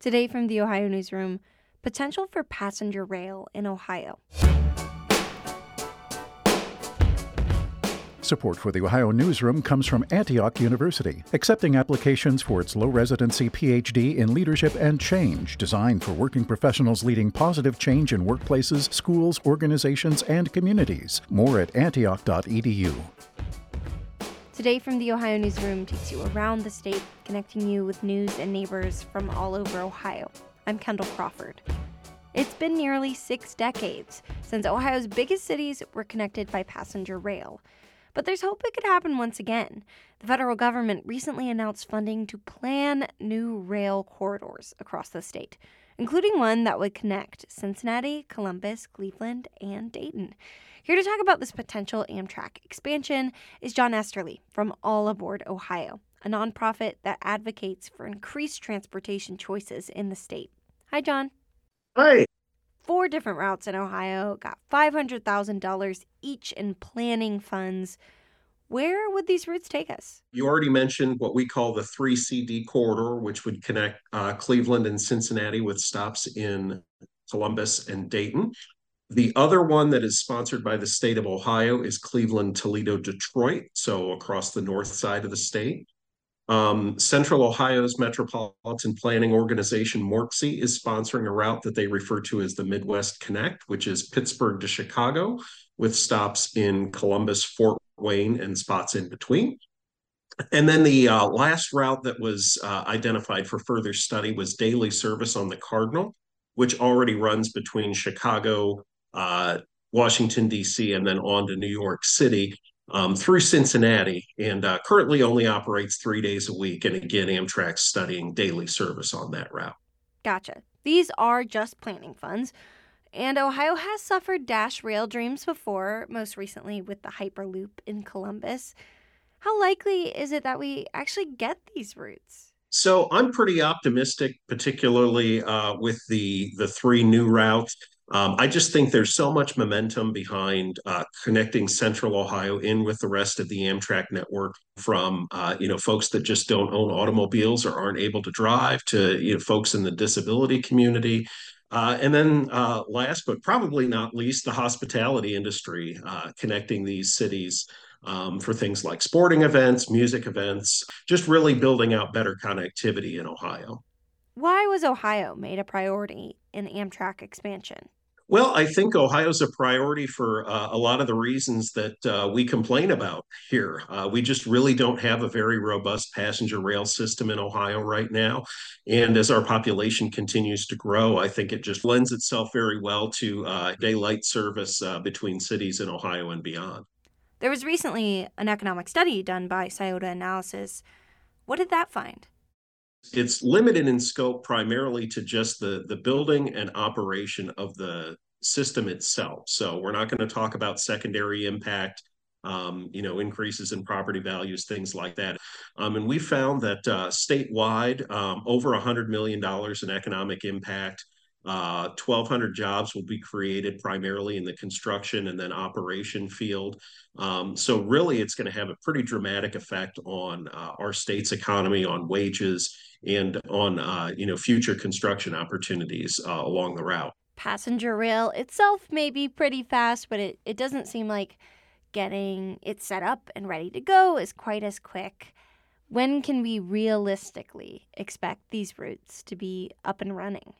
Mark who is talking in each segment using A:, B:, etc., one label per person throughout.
A: Today from the Ohio Newsroom potential for passenger rail in Ohio.
B: Support for the Ohio Newsroom comes from Antioch University, accepting applications for its low residency PhD in leadership and change, designed for working professionals leading positive change in workplaces, schools, organizations, and communities. More at antioch.edu.
A: Today from the Ohio Newsroom takes you around the state, connecting you with news and neighbors from all over Ohio. I'm Kendall Crawford. It's been nearly six decades since Ohio's biggest cities were connected by passenger rail. But there's hope it could happen once again. The federal government recently announced funding to plan new rail corridors across the state, including one that would connect Cincinnati, Columbus, Cleveland, and Dayton. Here to talk about this potential Amtrak expansion is John Esterly from All Aboard Ohio, a nonprofit that advocates for increased transportation choices in the state. Hi, John.
C: Hi.
A: Four different routes in Ohio got $500,000 each in planning funds. Where would these routes take us?
C: You already mentioned what we call the 3CD corridor, which would connect uh, Cleveland and Cincinnati with stops in Columbus and Dayton. The other one that is sponsored by the state of Ohio is Cleveland, Toledo, Detroit, so across the north side of the state. Um, Central Ohio's Metropolitan Planning Organization, MORPC, is sponsoring a route that they refer to as the Midwest Connect, which is Pittsburgh to Chicago, with stops in Columbus, Fort Wayne, and spots in between. And then the uh, last route that was uh, identified for further study was daily service on the Cardinal, which already runs between Chicago, uh, Washington, D.C., and then on to New York City um, through Cincinnati, and uh, currently only operates three days a week. And again, Amtrak's studying daily service on that route.
A: Gotcha. These are just planning funds. And Ohio has suffered Dash Rail dreams before, most recently with the Hyperloop in Columbus. How likely is it that we actually get these routes?
C: So I'm pretty optimistic, particularly uh, with the the three new routes. Um, I just think there's so much momentum behind uh, connecting Central Ohio in with the rest of the Amtrak network, from uh, you know folks that just don't own automobiles or aren't able to drive to you know folks in the disability community. Uh, and then uh, last but probably not least, the hospitality industry, uh, connecting these cities um, for things like sporting events, music events, just really building out better connectivity in Ohio.
A: Why was Ohio made a priority in Amtrak expansion?
C: Well, I think Ohio's a priority for uh, a lot of the reasons that uh, we complain about here. Uh, we just really don't have a very robust passenger rail system in Ohio right now. And as our population continues to grow, I think it just lends itself very well to uh, daylight service uh, between cities in Ohio and beyond.
A: There was recently an economic study done by Scioto Analysis. What did that find?
C: It's limited in scope primarily to just the, the building and operation of the system itself. So we're not going to talk about secondary impact, um, you know, increases in property values, things like that. Um, and we found that uh, statewide, um, over $100 million in economic impact. Uh, 1,200 jobs will be created primarily in the construction and then operation field. Um, so really, it's going to have a pretty dramatic effect on uh, our state's economy, on wages, and on uh, you know future construction opportunities uh, along the route.
A: Passenger rail itself may be pretty fast, but it, it doesn't seem like getting it set up and ready to go is quite as quick. When can we realistically expect these routes to be up and running?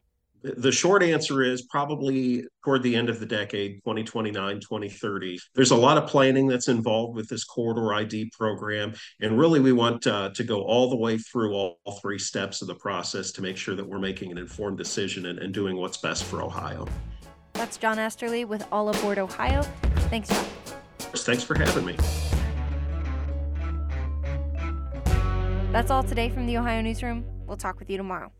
C: The short answer is probably toward the end of the decade, 2029, 2030. There's a lot of planning that's involved with this corridor ID program. And really, we want uh, to go all the way through all, all, three steps of the process to make sure that we're making an informed decision and, and doing what's best for Ohio.
A: That's John Esterly with All Aboard Ohio. Thanks, John.
C: Thanks for having me.
A: That's all today from the Ohio Newsroom. We'll talk with you tomorrow.